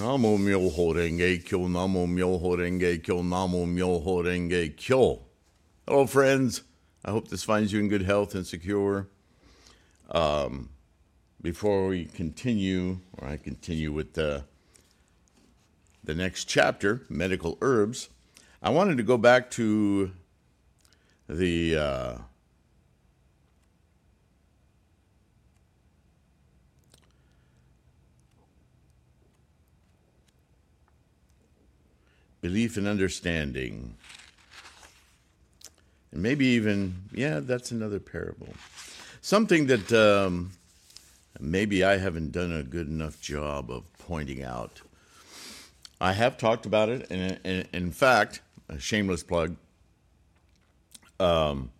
Namo Myoho Renge Kyo, Namo Myoho Renge Kyo, Namo Myoho Renge Kyo. Hello, friends. I hope this finds you in good health and secure. Um, before we continue, or I continue with the, the next chapter, medical herbs, I wanted to go back to the uh, belief and understanding. And maybe even, yeah, that's another parable. Something that um, maybe I haven't done a good enough job of pointing out. I have talked about it, and, and in fact, a shameless plug. Um,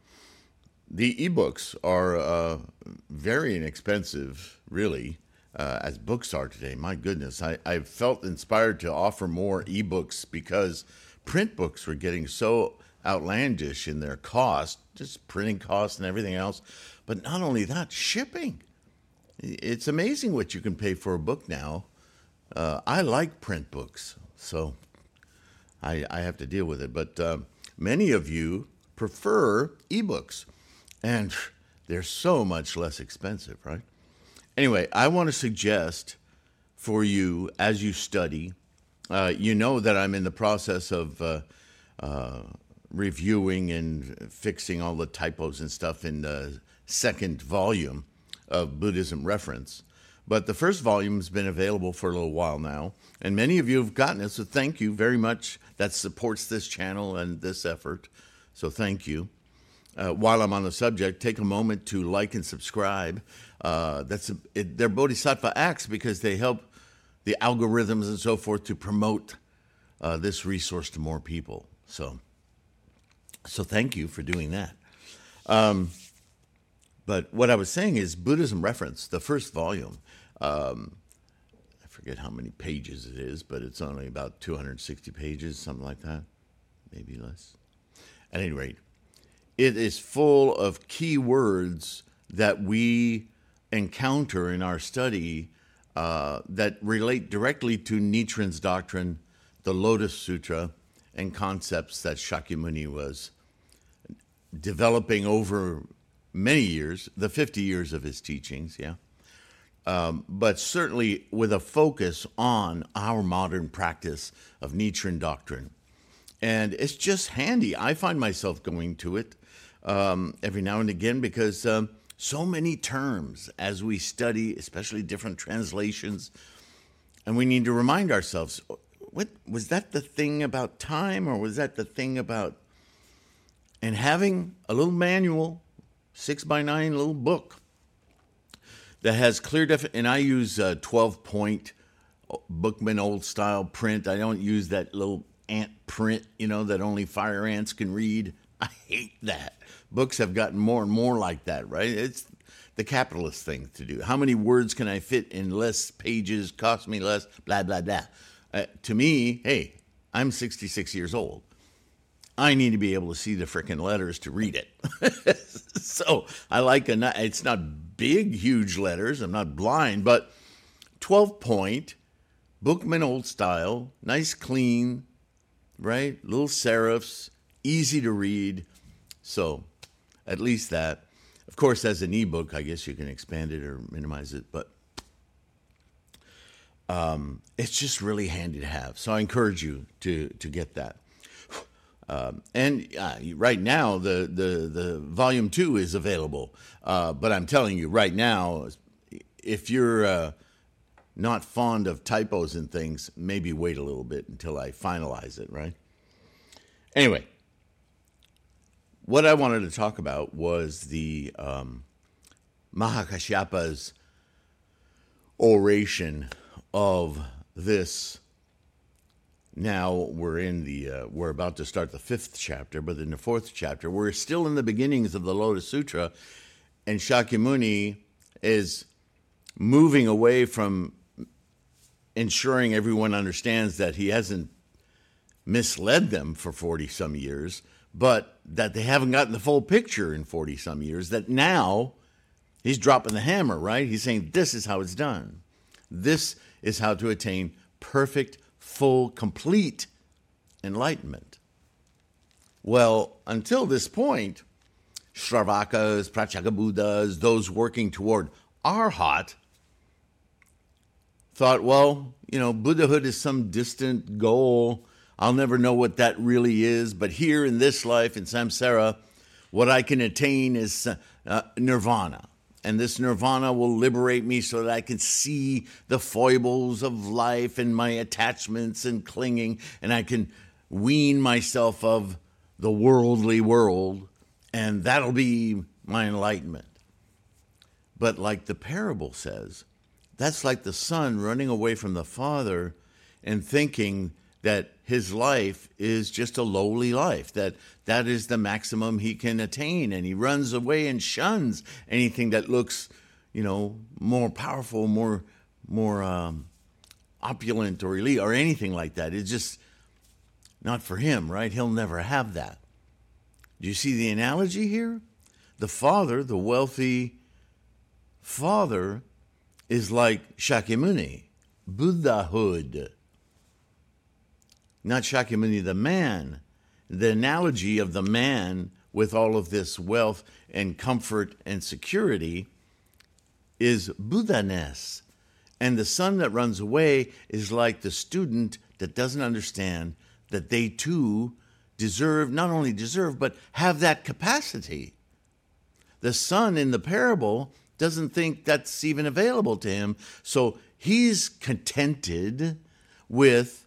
the ebooks are uh, very inexpensive, really, uh, as books are today. My goodness, I, I felt inspired to offer more ebooks because print books were getting so outlandish in their cost, just printing costs and everything else. But not only that, shipping. It's amazing what you can pay for a book now. Uh, I like print books, so I, I have to deal with it. But uh, many of you prefer ebooks, and they're so much less expensive, right? Anyway, I want to suggest for you as you study, uh, you know that I'm in the process of uh, uh, reviewing and fixing all the typos and stuff in the second volume of Buddhism Reference. But the first volume has been available for a little while now, and many of you have gotten it. So thank you very much. That supports this channel and this effort. So thank you. Uh, while I'm on the subject, take a moment to like and subscribe. Uh, that's a, it, they're bodhisattva acts because they help the algorithms and so forth to promote uh, this resource to more people. So, so thank you for doing that. Um, but what I was saying is Buddhism Reference, the first volume. Um, I forget how many pages it is, but it's only about 260 pages, something like that, maybe less. At any rate, it is full of key words that we encounter in our study uh, that relate directly to Nichiren's doctrine, the Lotus Sutra, and concepts that Shakyamuni was developing over many years, the 50 years of his teachings, yeah. Um, but certainly with a focus on our modern practice of Nichiren doctrine. And it's just handy. I find myself going to it um, every now and again because um, so many terms as we study, especially different translations, and we need to remind ourselves what was that the thing about time or was that the thing about and having a little manual six by nine little book that has clear def and i use a 12 point bookman old style print. I don't use that little ant print you know that only fire ants can read i hate that books have gotten more and more like that right it's the capitalist thing to do how many words can i fit in less pages cost me less blah blah blah uh, to me hey i'm 66 years old I need to be able to see the freaking letters to read it. so I like a, it's not big, huge letters. I'm not blind, but 12 point, Bookman old style, nice, clean, right? Little serifs, easy to read. So at least that. Of course, as an ebook, I guess you can expand it or minimize it, but um, it's just really handy to have. So I encourage you to to get that. Um, and uh, right now, the, the, the volume two is available. Uh, but I'm telling you right now, if you're uh, not fond of typos and things, maybe wait a little bit until I finalize it, right? Anyway, what I wanted to talk about was the um, Mahakashyapa's oration of this. Now we're in the uh, we're about to start the fifth chapter but in the fourth chapter we're still in the beginnings of the lotus sutra and shakyamuni is moving away from ensuring everyone understands that he hasn't misled them for 40 some years but that they haven't gotten the full picture in 40 some years that now he's dropping the hammer right he's saying this is how it's done this is how to attain perfect, full, complete enlightenment. Well, until this point, Shravakas, Pratyekabuddhas, those working toward Arhat, thought, well, you know, Buddhahood is some distant goal. I'll never know what that really is. But here in this life, in samsara, what I can attain is uh, nirvana. And this nirvana will liberate me so that I can see the foibles of life and my attachments and clinging, and I can wean myself of the worldly world, and that'll be my enlightenment. But like the parable says, that's like the son running away from the father and thinking that his life is just a lowly life, that that is the maximum he can attain. And he runs away and shuns anything that looks, you know, more powerful, more, more um, opulent or elite or anything like that. It's just not for him, right? He'll never have that. Do you see the analogy here? The father, the wealthy father, is like Shakyamuni, Buddhahood not Shakyamuni the man. The analogy of the man with all of this wealth and comfort and security is Buddha-ness. And the son that runs away is like the student that doesn't understand that they too deserve, not only deserve, but have that capacity. The son in the parable doesn't think that's even available to him. So he's contented with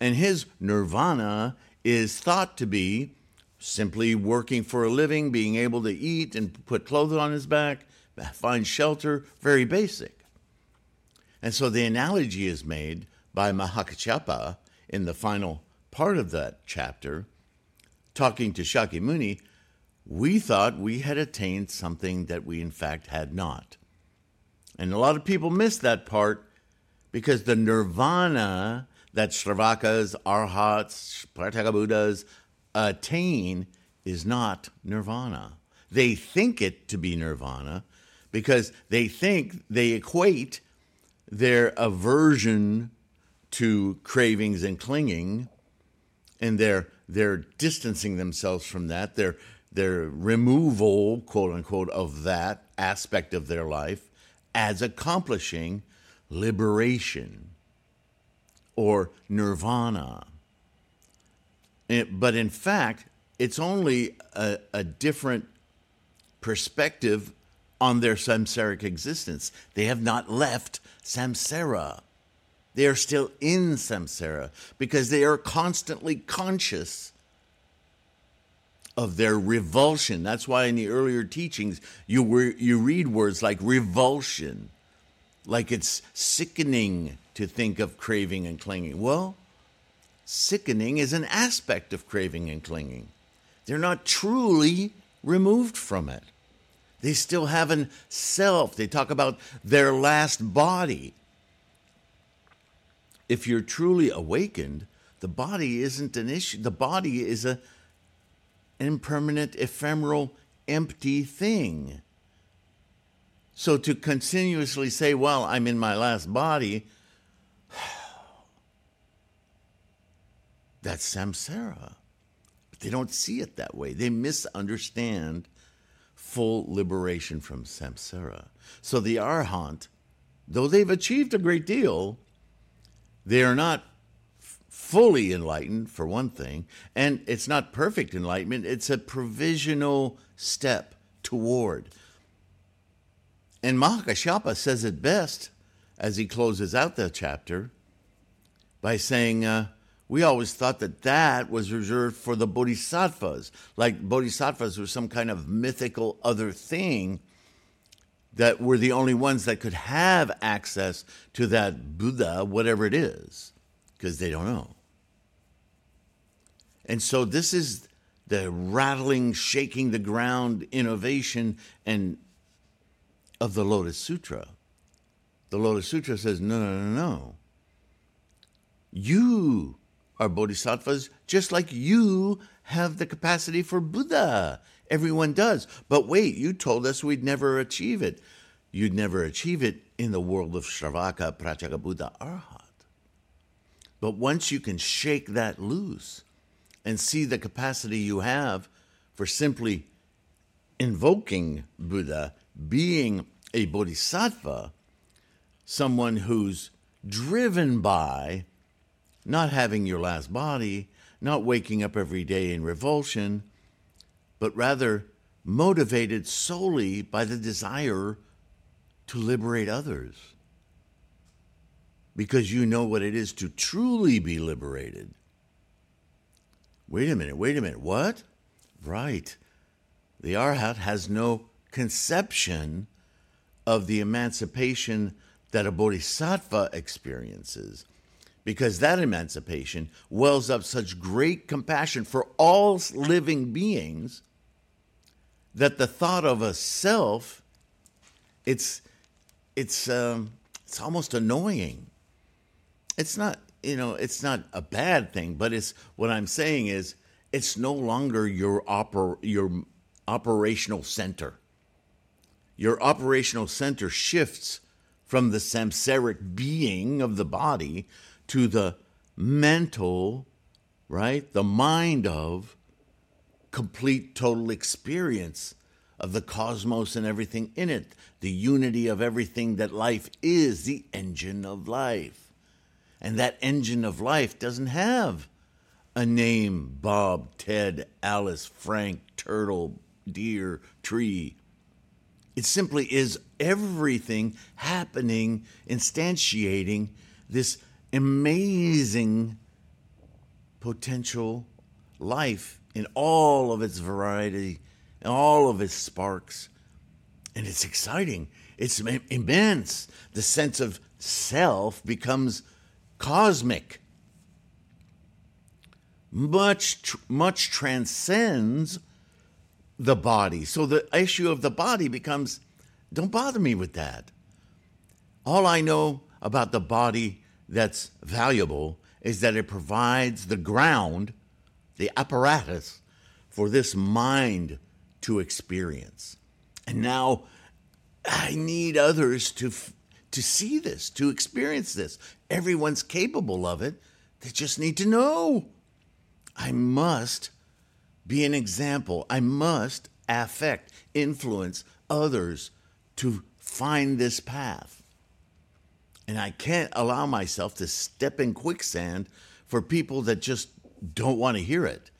and his nirvana is thought to be simply working for a living, being able to eat and put clothes on his back, find shelter, very basic. And so the analogy is made by Mahakaccapa in the final part of that chapter, talking to Shakyamuni. We thought we had attained something that we, in fact, had not. And a lot of people miss that part because the nirvana that Shravakas, Arhats, Pratyekabuddhas attain is not nirvana. They think it to be nirvana because they think they equate their aversion to cravings and clinging and they're they're distancing themselves from that their their removal quote unquote of that aspect of their life as accomplishing liberation or nirvana. but in fact, it's only a, a different perspective on their samsaric existence. They have not left samsara. They are still in samsara because they are constantly conscious of their revulsion. That's why in the earlier teachings you were, you read words like revulsion, like it's sickening to think of craving and clinging. Well, sickening is an aspect of craving and clinging. They're not truly removed from it. They still have a self. They talk about their last body. If you're truly awakened, the body isn't an issue. The body is a impermanent, ephemeral, empty thing. So to continuously say, well, I'm in my last body, That's samsara. But they don't see it that way. They misunderstand full liberation from samsara. So the arhat, though they've achieved a great deal, they are not fully enlightened, for one thing, and it's not perfect enlightenment, it's a provisional step toward. And Mahakaccapa says it best as he closes out the chapter by saying, uh, we always thought that that was reserved for the bodhisattvas, like bodhisattvas were some kind of mythical other thing that were the only ones that could have access to that Buddha, whatever it is, because they don't know. And so this is the rattling, shaking the ground innovation and of the Lotus Sutra. The Lotus Sutra says, no, no, no, no. You are bodhisattvas just like you have the capacity for Buddha. Everyone does. But wait, you told us we'd never achieve it. You'd never achieve it in the world of Shravaka, Pratyekabuddha, Arhat. But once you can shake that loose and see the capacity you have for simply invoking Buddha, being a bodhisattva, someone who's driven by not having your last body, not waking up every day in revulsion, but rather motivated solely by the desire to liberate others. Because you know what it is to truly be liberated. Wait a minute, wait a minute, what? Right. The Arhat has no conception of the emancipation that a bodhisattva experiences because that emancipation wells up such great compassion for all living beings that the thought of a self it's it's um, it's almost annoying. It's not you know it's not a bad thing but it's what i'm saying is it's no longer your oper, your operational center. Your operational center shifts from the samsaric being of the body to the mental, right? The mind of complete total experience of the cosmos and everything in it, the unity of everything that life is, the engine of life. And that engine of life doesn't have a name Bob, Ted, Alice, Frank, Turtle, Deer, Tree. It simply is everything happening, instantiating this amazing potential life in all of its variety, all of its sparks. And it's exciting. It's immense. The sense of self becomes cosmic. Much, much transcends the body. So the issue of the body becomes don't bother me with that. All I know about the body that's valuable is that it provides the ground, the apparatus for this mind to experience. And now I need others to to see this, to experience this. Everyone's capable of it. They just need to know. I must be an example. I must affect, influence others to find this path. And I can't allow myself to step in quicksand for people that just don't want to hear it.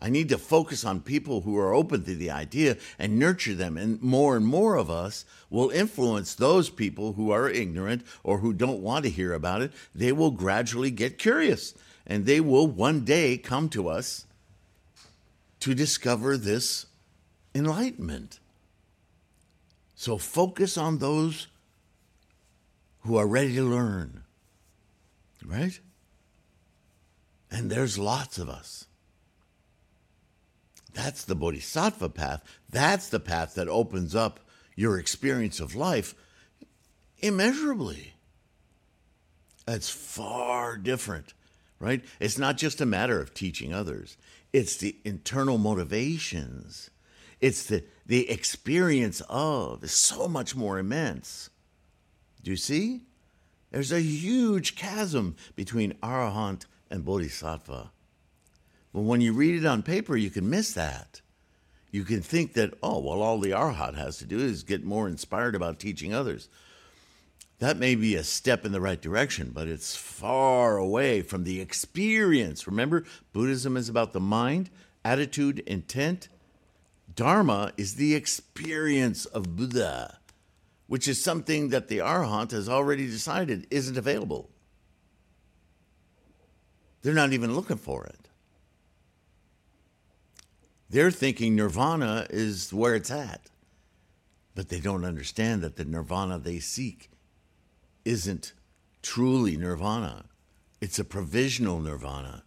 I need to focus on people who are open to the idea and nurture them. And more and more of us will influence those people who are ignorant or who don't want to hear about it. They will gradually get curious and they will one day come to us to discover this enlightenment. So focus on those who are ready to learn. Right? And there's lots of us. That's the bodhisattva path. That's the path that opens up your experience of life immeasurably. That's far different, right? It's not just a matter of teaching others, it's the internal motivations, it's the, the experience of, is so much more immense. Do you see? There's a huge chasm between Arahant and Bodhisattva. But when you read it on paper, you can miss that. You can think that, oh, well, all the Arhat has to do is get more inspired about teaching others. That may be a step in the right direction, but it's far away from the experience. Remember, Buddhism is about the mind, attitude, intent. Dharma is the experience of Buddha which is something that the Arhat has already decided isn't available. They're not even looking for it. They're thinking nirvana is where it's at. But they don't understand that the nirvana they seek isn't truly nirvana, it's a provisional nirvana.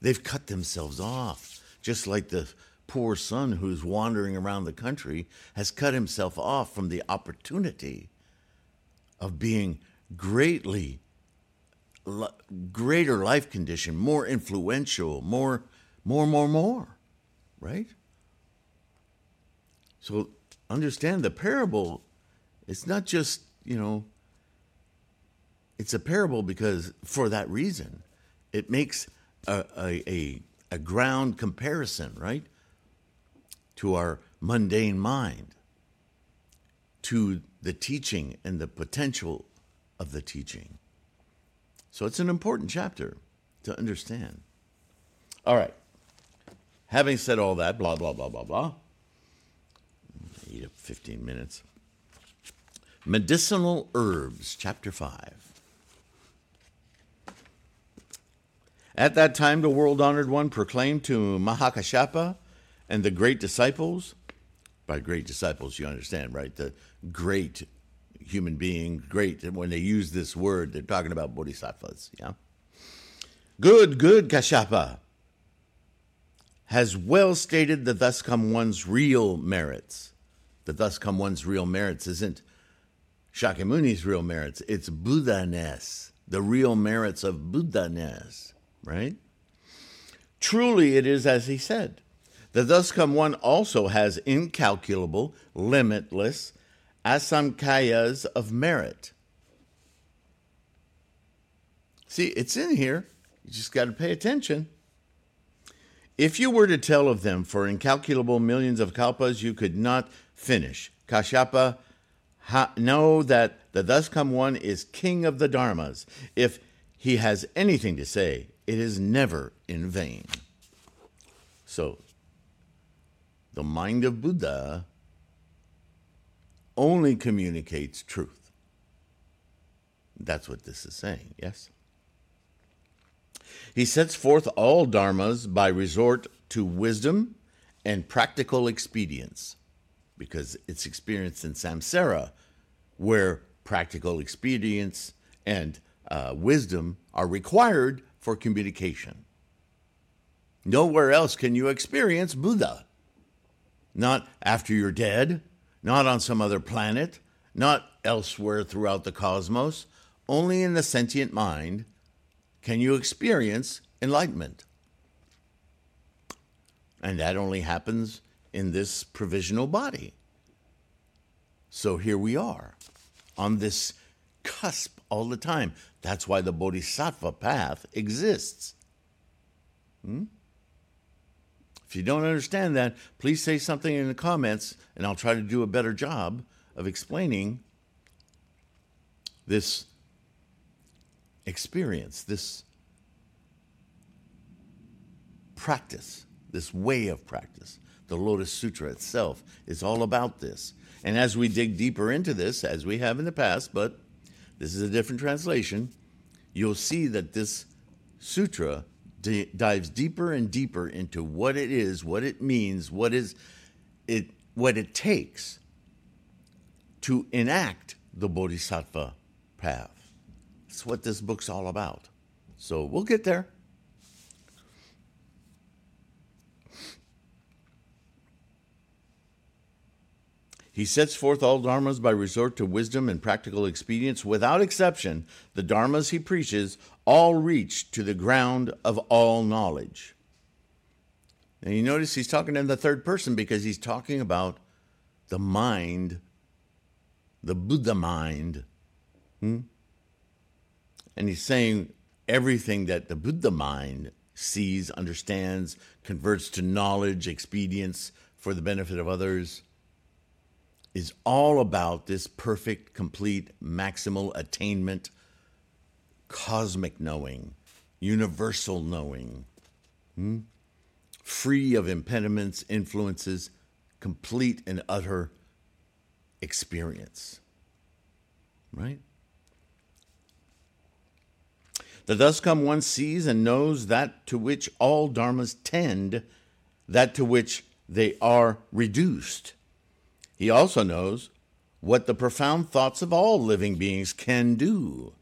They've cut themselves off, just like the poor son who's wandering around the country has cut himself off from the opportunity of being greatly greater life condition, more influential, more, more, more, more, right? So understand the parable. It's not just you know it's a parable because for that reason, it makes a, a, a, a ground comparison, right, to our mundane mind, to the teaching and the potential of the teaching. So it's an important chapter to understand. All right. Having said all that, blah, blah, blah, blah, blah, eat up 15 minutes. Medicinal Herbs, Chapter 5. At that time, the world honored one proclaimed to Mahakashyapa and the great disciples, by great disciples, you understand, right? The great human being, great. When they use this word, they're talking about bodhisattvas, yeah? Good, good, Kashyapa has well stated the thus come one's real merits. The thus come one's real merits isn't Shakyamuni's real merits, it's Buddha ness, the real merits of Buddha ness, right? Truly, it is as he said. The thus come one also has incalculable, limitless asamkhyeyas of merit. See, it's in here. You just got to pay attention. If you were to tell of them for incalculable millions of kalpas, you could not finish. Kashyapa, ha- know that the thus come one is king of the dharmas. If he has anything to say, it is never in vain. So, the mind of Buddha only communicates truth. That's what this is saying, yes? He sets forth all dharmas by resort to wisdom and practical expedience, because it's experienced in samsara, where practical expedience and uh, wisdom are required for communication. Nowhere else can you experience Buddha. Not after you're dead, not on some other planet, not elsewhere throughout the cosmos, only in the sentient mind can you experience enlightenment. And that only happens in this provisional body. So here we are on this cusp all the time. That's why the Bodhisattva path exists. Hmm? If you don't understand that, please say something in the comments, and I'll try to do a better job of explaining this experience, this practice, this way of practice. The Lotus Sutra itself is all about this. And as we dig deeper into this, as we have in the past, but this is a different translation, you'll see that this sutra dives deeper and deeper into what it is, what it means, what is it what it takes to enact the bodhisattva path. That's what this book's all about. So we'll get there. He sets forth all dharmas by resort to wisdom and practical expedience. Without exception, the dharmas he preaches all reach to the ground of all knowledge. And you notice he's talking in the third person because he's talking about the mind, the Buddha mind. Hmm? And he's saying everything that the Buddha mind sees, understands, converts to knowledge, expedience for the benefit of others is all about this perfect, complete, maximal attainment, cosmic knowing, universal knowing, hmm? free of impediments, influences, complete and utter experience. Right? The thus come one sees and knows that to which all dharmas tend, that to which they are reduced he also knows what the profound thoughts of all living beings can do,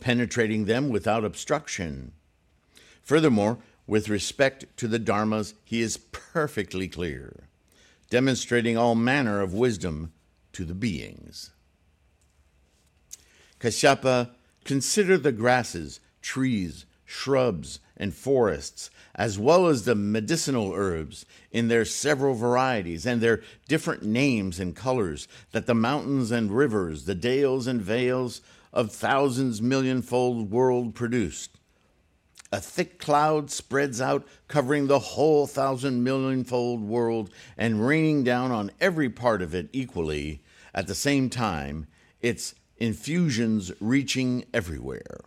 penetrating them without obstruction. Furthermore, with respect to the Dharmas, he is perfectly clear, demonstrating all manner of wisdom to the beings. Kashyapa, consider the grasses, trees, shrubs, and forests, as well as the medicinal herbs in their several varieties and their different names and colors, that the mountains and rivers, the dales and vales of thousands millionfold world produced. A thick cloud spreads out, covering the whole thousand millionfold world and raining down on every part of it equally at the same time, its infusions reaching everywhere.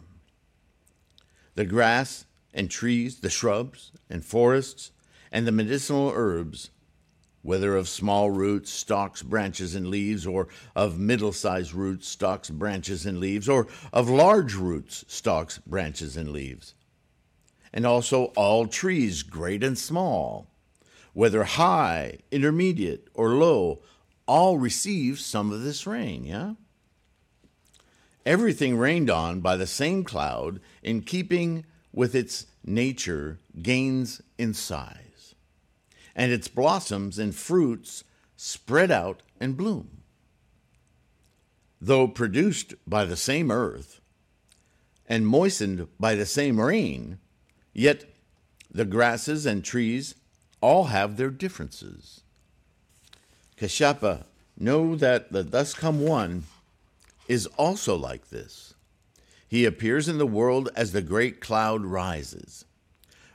The grass and trees, the shrubs and forests, and the medicinal herbs, whether of small roots, stalks, branches, and leaves, or of middle sized roots, stalks, branches, and leaves, or of large roots, stalks, branches, and leaves and also all trees, great and small, whether high, intermediate, or low, all receive some of this rain, yeah? Everything rained on by the same cloud, in keeping with its nature, gains in size, and its blossoms and fruits spread out and bloom. Though produced by the same earth and moistened by the same rain, Yet the grasses and trees all have their differences. Kashyapa, know that the thus come one is also like this. He appears in the world as the great cloud rises.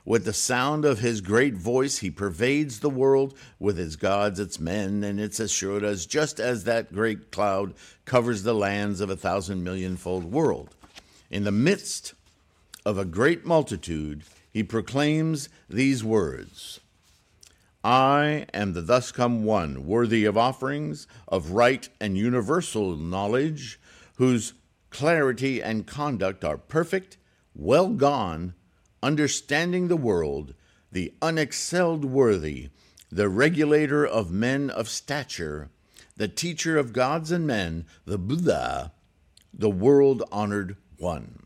With the sound of his great voice, he pervades the world with its gods, its men, and its asuras, just as that great cloud covers the lands of a thousand millionfold world. In the midst of a great multitude, he proclaims these words I am the thus come one, worthy of offerings, of right and universal knowledge, whose clarity and conduct are perfect, well gone, understanding the world, the unexcelled worthy, the regulator of men of stature, the teacher of gods and men, the Buddha, the world honored one.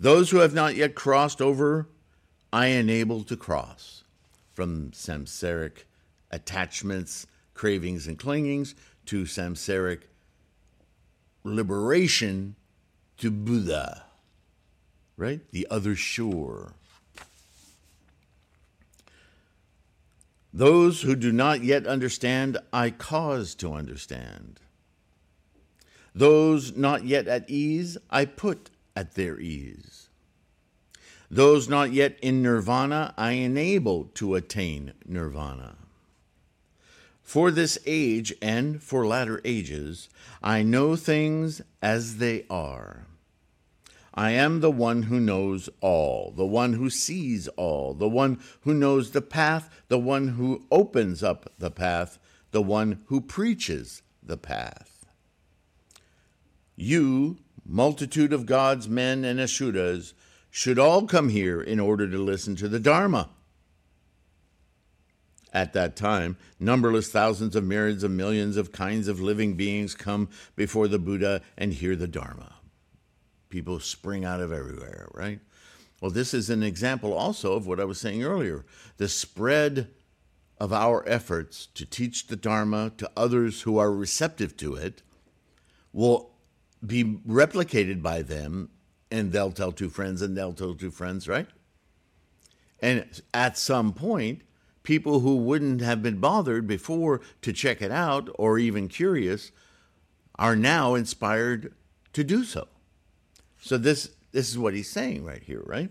Those who have not yet crossed over, I enable to cross from samsaric attachments, cravings, and clingings to samsaric liberation to Buddha, right? The other shore. Those who do not yet understand, I cause to understand. Those not yet at ease, I put at their ease. Those not yet in nirvana, I enable to attain nirvana. For this age and for latter ages, I know things as they are. I am the one who knows all, the one who sees all, the one who knows the path, the one who opens up the path, the one who preaches the path. You multitude of God's men and Asuras, should all come here in order to listen to the Dharma. At that time, numberless thousands of myriads of millions of kinds of living beings come before the Buddha and hear the Dharma. People spring out of everywhere, right? Well, this is an example also of what I was saying earlier the spread of our efforts to teach the Dharma to others who are receptive to it will be replicated by them, and they'll tell two friends, and they'll tell two friends, right? And at some point, people who wouldn't have been bothered before to check it out or even curious are now inspired to do so. So this this is what he's saying right here, right?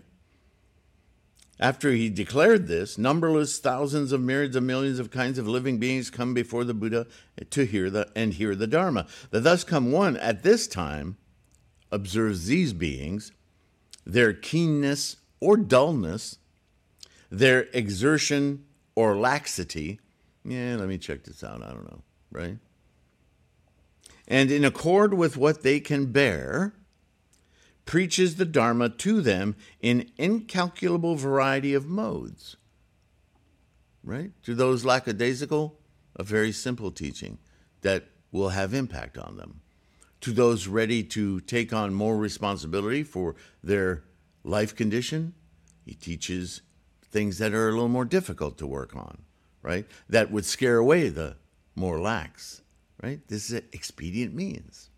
After he declared this, numberless thousands of myriads of millions of kinds of living beings come before the Buddha to hear the and hear the Dharma. The thus come one at this time observes these beings, their keenness or dullness, their exertion or laxity. Yeah, let me check this out. I don't know, right? And in accord with what they can bear, preaches the Dharma to them in incalculable variety of modes. Right? To those lackadaisical, a very simple teaching that will have impact on them. To those ready to take on more responsibility for their life condition, he teaches things that are a little more difficult to work on, right? That would scare away the more lax, right? This is expedient means.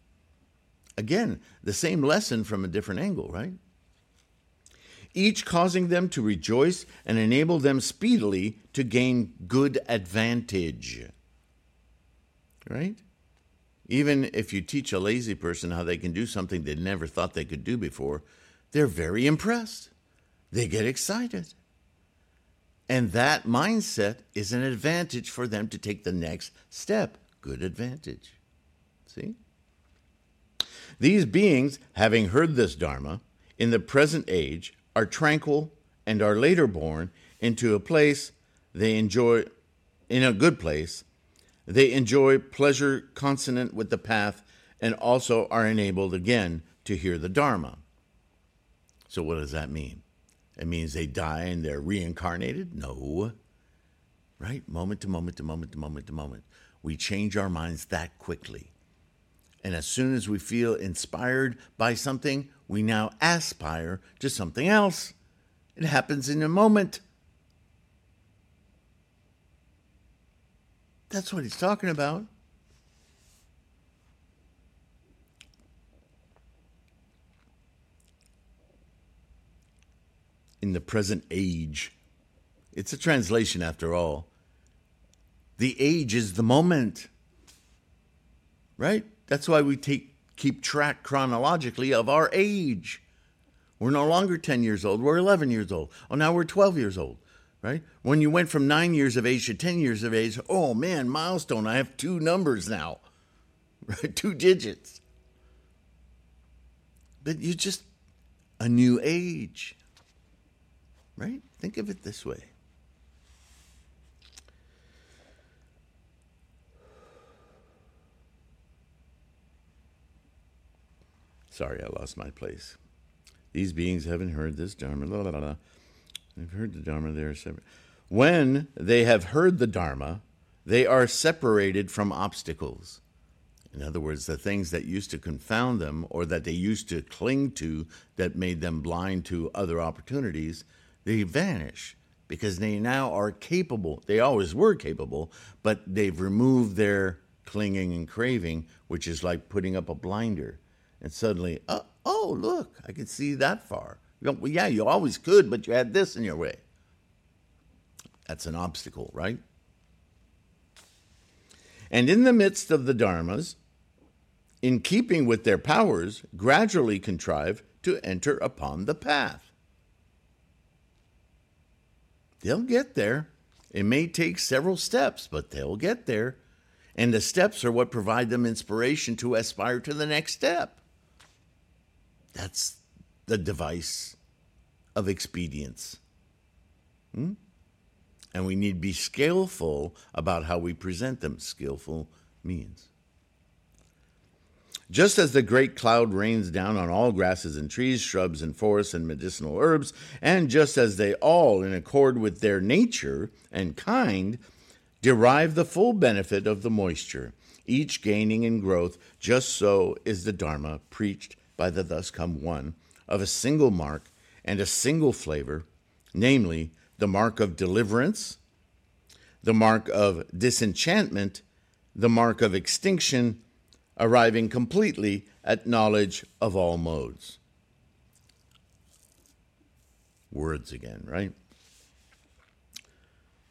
Again, the same lesson from a different angle, right? Each causing them to rejoice and enable them speedily to gain good advantage. Right? Even if you teach a lazy person how they can do something they never thought they could do before, they're very impressed. They get excited. And that mindset is an advantage for them to take the next step. Good advantage. See? These beings, having heard this Dharma, in the present age are tranquil and are later born into a place they enjoy, in a good place, they enjoy pleasure consonant with the path and also are enabled again to hear the Dharma. So, what does that mean? It means they die and they're reincarnated? No. Right? Moment to moment to moment to moment to moment. We change our minds that quickly. And as soon as we feel inspired by something, we now aspire to something else. It happens in a moment. That's what he's talking about. In the present age. It's a translation after all. The age is the moment. Right? That's why we take, keep track chronologically of our age. We're no longer 10 years old, we're 11 years old. Oh, now we're 12 years old, right? When you went from nine years of age to 10 years of age, oh man, milestone, I have two numbers now, right? Two digits. But you just, a new age, right? Think of it this way. Sorry, I lost my place. These beings haven't heard this Dharma. La, la, la, They've heard the Dharma. They are separate. When they have heard the Dharma, they are separated from obstacles. In other words, the things that used to confound them or that they used to cling to that made them blind to other opportunities, they vanish because they now are capable. They always were capable, but they've removed their clinging and craving, which is like putting up a blinder and suddenly, oh, oh, look, I can see that far. You well, yeah, you always could, but you had this in your way. That's an obstacle, right? And in the midst of the dharmas, in keeping with their powers, gradually contrive to enter upon the path. They'll get there. It may take several steps, but they'll get there. And the steps are what provide them inspiration to aspire to the next step. That's the device of expedience. Hmm? And we need to be skillful about how we present them. Skillful means. Just as the great cloud rains down on all grasses and trees, shrubs and forests and medicinal herbs, and just as they all, in accord with their nature and kind, derive the full benefit of the moisture, each gaining in growth, just so is the Dharma preached by the thus come one of a single mark and a single flavor, namely the mark of deliverance, the mark of disenchantment, the mark of extinction, arriving completely at knowledge of all modes. Words again, right?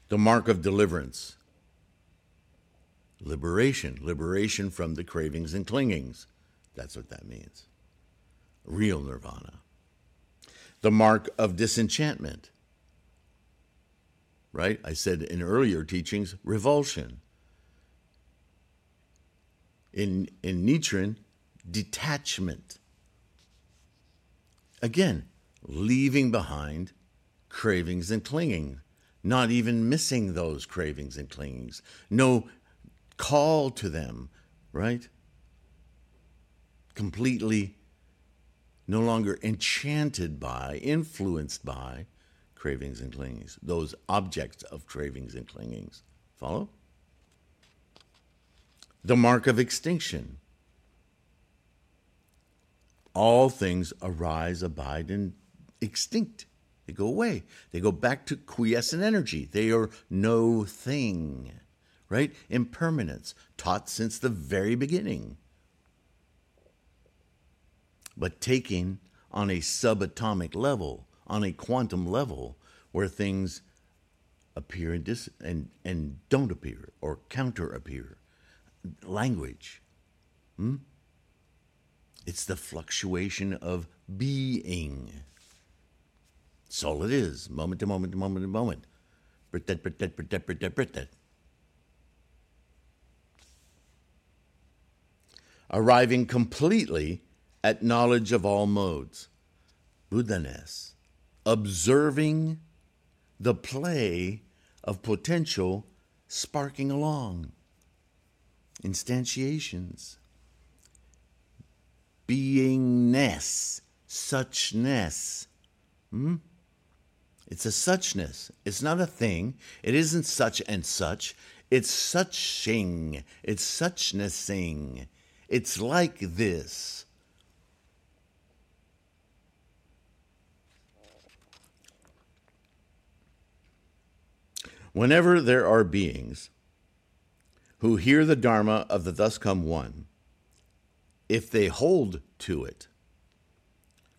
The mark of deliverance, liberation, liberation from the cravings and clingings. That's what that means real nirvana. The mark of disenchantment, right? I said in earlier teachings, revulsion. In, in Nichiren, detachment. Again, leaving behind cravings and clinging, not even missing those cravings and clingings, no call to them, right? Completely no longer enchanted by, influenced by cravings and clingings, those objects of cravings and clingings. Follow? The mark of extinction. All things arise, abide, and extinct. They go away. They go back to quiescent energy. They are no thing, right? Impermanence, taught since the very beginning but taking on a subatomic level, on a quantum level, where things appear and, dis- and, and don't appear or counter appear. Language, Hmm? It's the fluctuation of being. That's all it is, moment to moment to moment to moment. Britet, britet, britet, britet, britet. Arriving completely at knowledge of all modes. Buddhaness. Observing the play of potential sparking along. Instantiations. Beingness. Suchness. Hmm? It's a suchness. It's not a thing. It isn't such and such. It's suching. It's suchnessing. It's like this. Whenever there are beings who hear the Dharma of the Thus Come One, if they hold to it,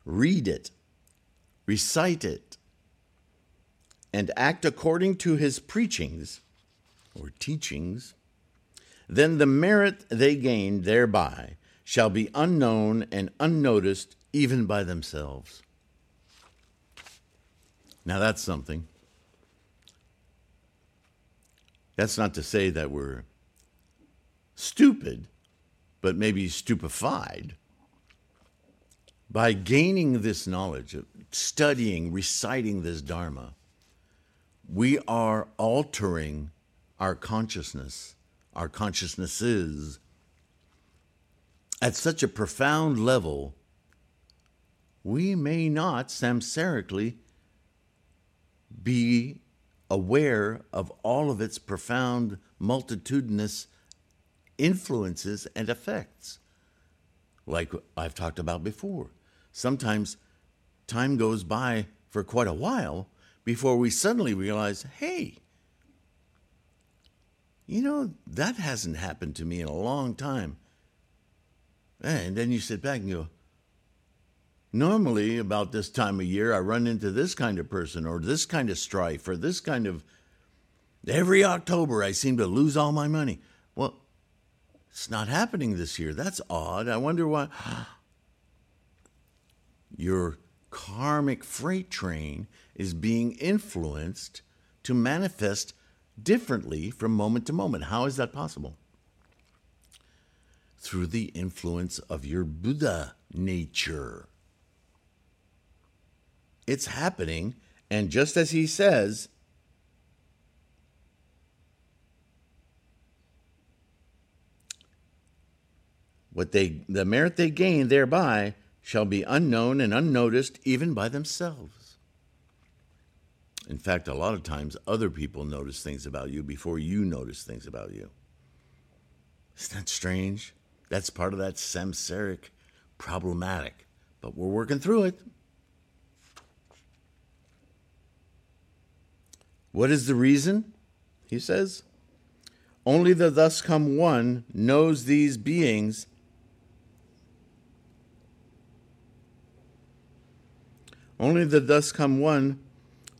read it, recite it, and act according to his preachings or teachings, then the merit they gain thereby shall be unknown and unnoticed even by themselves. Now that's something. That's not to say that we're stupid, but maybe stupefied. By gaining this knowledge, of studying, reciting this Dharma, we are altering our consciousness, our consciousnesses, at such a profound level, we may not samsarically be aware of all of its profound, multitudinous influences and effects. Like I've talked about before, sometimes time goes by for quite a while before we suddenly realize, hey, you know, that hasn't happened to me in a long time. And then you sit back and go, normally about this time of year, I run into this kind of person or this kind of strife or this kind of. Every October, I seem to lose all my money. Well, it's not happening this year. That's odd. I wonder why. Your karmic freight train is being influenced to manifest differently from moment to moment. How is that possible? Through the influence of your Buddha nature. It's happening, and just as he says, what they the merit they gain thereby shall be unknown and unnoticed even by themselves. In fact, a lot of times other people notice things about you before you notice things about you. Isn't that strange? That's part of that samsaric problematic. But we're working through it. What is the reason? He says, Only the thus come one knows these beings. Only the thus come one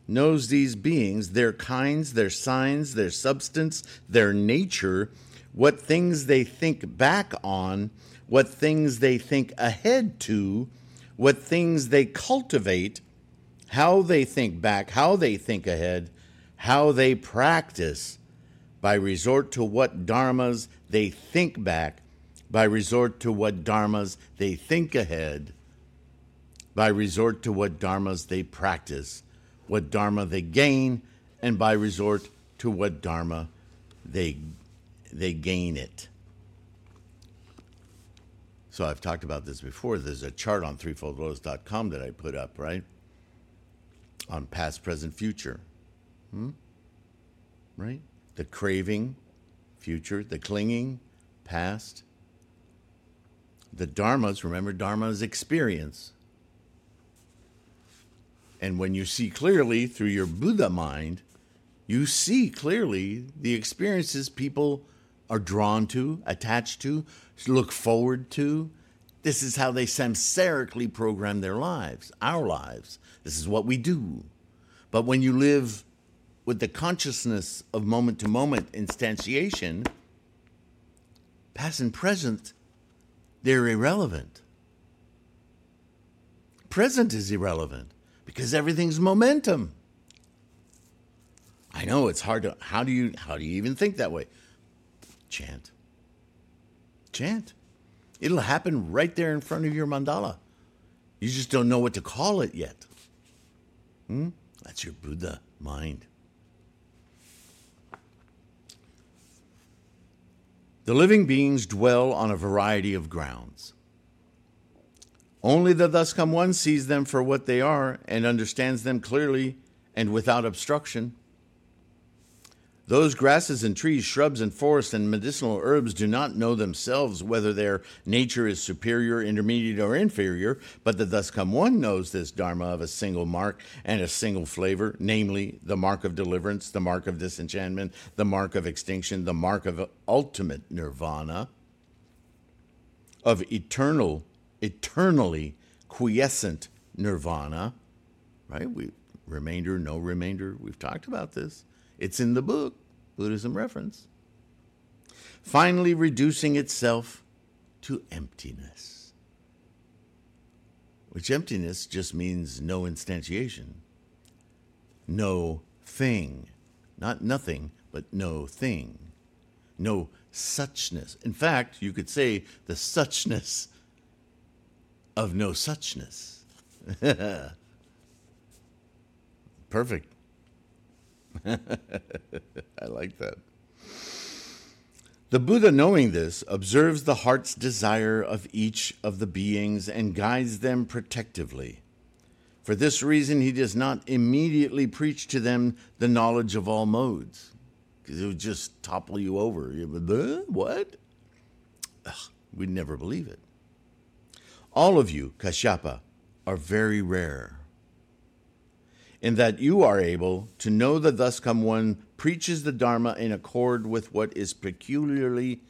knows these beings, their kinds, their signs, their substance, their nature, what things they think back on, what things they think ahead to, what things they cultivate, how they think back, how they think ahead, how they practice by resort to what dharmas they think back, by resort to what dharmas they think ahead, by resort to what dharmas they practice, what dharma they gain, and by resort to what dharma they they gain it. So I've talked about this before. There's a chart on threefoldlotus.com that I put up, right? On past, present, future. Hmm? Right? The craving, future, the clinging, past. The dharmas, remember, dharma is experience. And when you see clearly through your Buddha mind, you see clearly the experiences people are drawn to, attached to, look forward to. This is how they samsarically program their lives, our lives. This is what we do. But when you live with the consciousness of moment to moment instantiation, past and present they're irrelevant. Present is irrelevant because everything's momentum. I know it's hard to how do you how do you even think that way? Chant. Chant. It'll happen right there in front of your mandala. You just don't know what to call it yet. Hmm? That's your Buddha mind. The living beings dwell on a variety of grounds. Only the thus come one sees them for what they are and understands them clearly and without obstruction. Those grasses and trees, shrubs and forests and medicinal herbs do not know themselves whether their nature is superior, intermediate, or inferior, but the thus come one knows this Dharma of a single mark and a single flavor, namely the mark of deliverance, the mark of disenchantment, the mark of extinction, the mark of ultimate nirvana, of eternal, eternally quiescent nirvana, right? We remainder, no remainder. We've talked about this it's in the book, Buddhism reference. Finally, reducing itself to emptiness, which emptiness just means no instantiation, no thing, not nothing, but no thing, no suchness. In fact, you could say the suchness of no suchness. Perfect. I like that. The Buddha, knowing this, observes the heart's desire of each of the beings and guides them protectively. For this reason, he does not immediately preach to them the knowledge of all modes, because it would just topple you over. You would, uh, what? Ugh, we'd never believe it. All of you, Kashyapa, are very rare in that you are able to know that thus come one preaches the Dharma in accord with what is peculiarly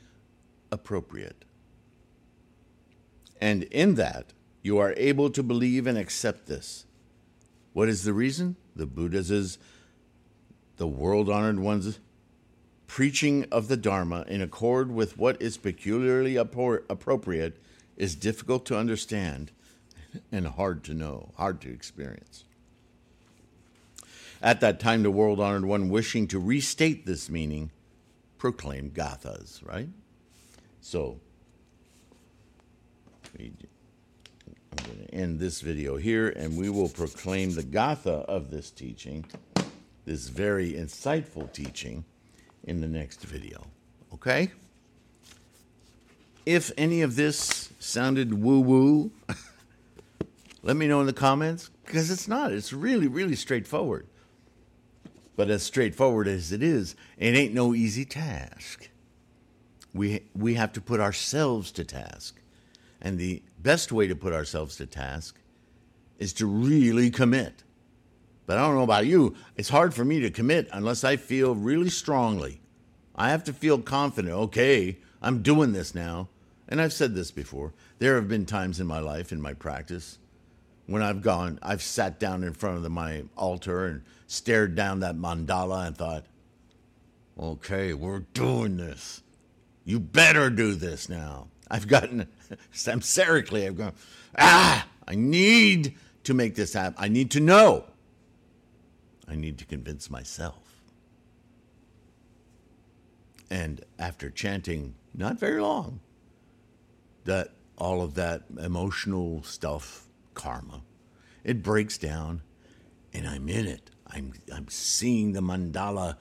appropriate. And in that, you are able to believe and accept this. What is the reason? The Buddha's is the world honored one's preaching of the Dharma in accord with what is peculiarly appropriate is difficult to understand and hard to know, hard to experience. At that time, the world honored one, wishing to restate this meaning, proclaimed Gathas, right? So, I'm going to end this video here, and we will proclaim the Gatha of this teaching, this very insightful teaching, in the next video. Okay? If any of this sounded woo woo, let me know in the comments because it's not. It's really, really straightforward. But as straightforward as it is, it ain't no easy task. We, we have to put ourselves to task. And the best way to put ourselves to task is to really commit. But I don't know about you, it's hard for me to commit unless I feel really strongly. I have to feel confident, okay, I'm doing this now. And I've said this before. There have been times in my life, in my practice, when I've gone, I've sat down in front of the, my altar and stared down that mandala and thought, okay, we're doing this. You better do this now. I've gotten, samsarically, I've gone, ah, I need to make this happen. I need to know. I need to convince myself. And after chanting not very long, that all of that emotional stuff, karma, it breaks down and I'm in it. I'm, I'm seeing the mandala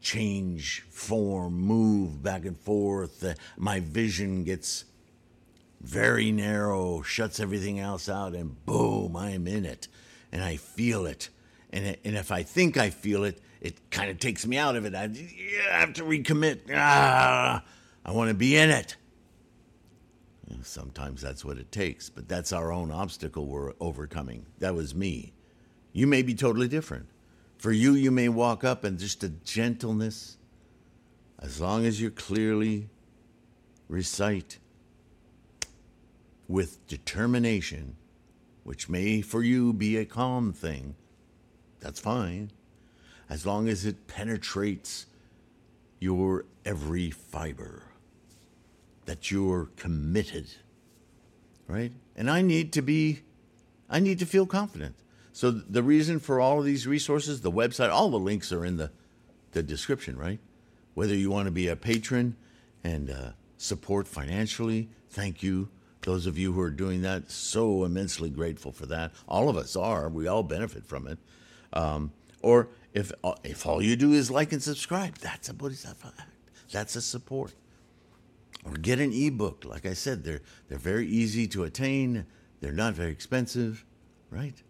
change form, move back and forth. Uh, my vision gets very narrow, shuts everything else out, and boom, I'm in it. And I feel it. And, it, and if I think I feel it, it kind of takes me out of it. I, I have to recommit. Ah, I want to be in it. Sometimes that's what it takes, but that's our own obstacle we're overcoming. That was me. You may be totally different. For you, you may walk up and just a gentleness, as long as you clearly recite with determination, which may for you be a calm thing, that's fine, as long as it penetrates your every fiber. That you're committed, right? And I need to be, I need to feel confident. So the reason for all of these resources, the website, all the links are in the, the description, right? Whether you want to be a patron and uh, support financially, thank you. Those of you who are doing that, so immensely grateful for that. All of us are. We all benefit from it. Um, or if uh, if all you do is like and subscribe, that's a bodhisattva act. That's a support. Or get an ebook. Like I said, they're they're very easy to attain. They're not very expensive, right?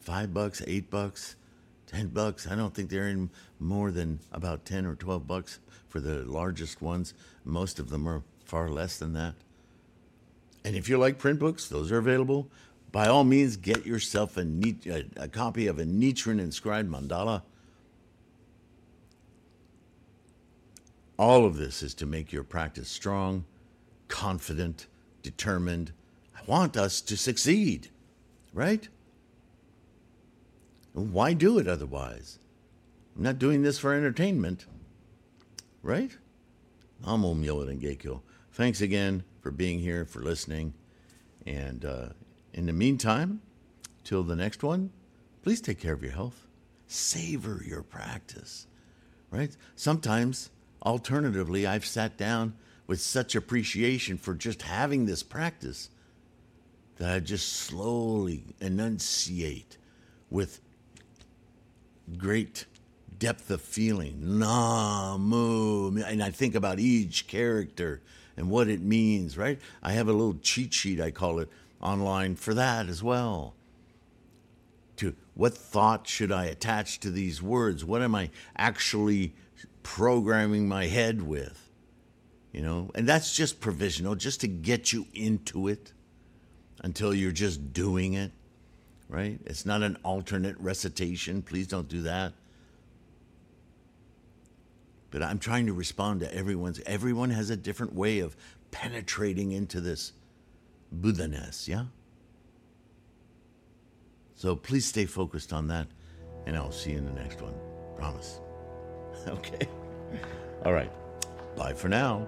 Five bucks, eight bucks, ten bucks. I don't think they're in more than about ten or twelve bucks for the largest ones. Most of them are far less than that. And if you like print books, those are available. By all means, get yourself a, a, a copy of a Nichiren inscribed mandala. All of this is to make your practice strong, confident, determined. I want us to succeed, right? Why do it otherwise? I'm not doing this for entertainment, right? Namo Myoho Renge Kyo. Thanks again for being here, for listening. And uh, in the meantime, till the next one, please take care of your health. Savor your practice, right? Sometimes, alternatively, I've sat down with such appreciation for just having this practice that I just slowly enunciate with great depth of feeling. Namu. And I think about each character and what it means, right? I have a little cheat sheet, I call it, online for that as well. To what thought should I attach to these words? What am I actually programming my head with? You know, and that's just provisional, just to get you into it until you're just doing it, right? It's not an alternate recitation. Please don't do that. But I'm trying to respond to everyone's. Everyone has a different way of penetrating into this Buddha-ness, yeah? So please stay focused on that, and I'll see you in the next one. Promise. Okay. All right. Bye for now.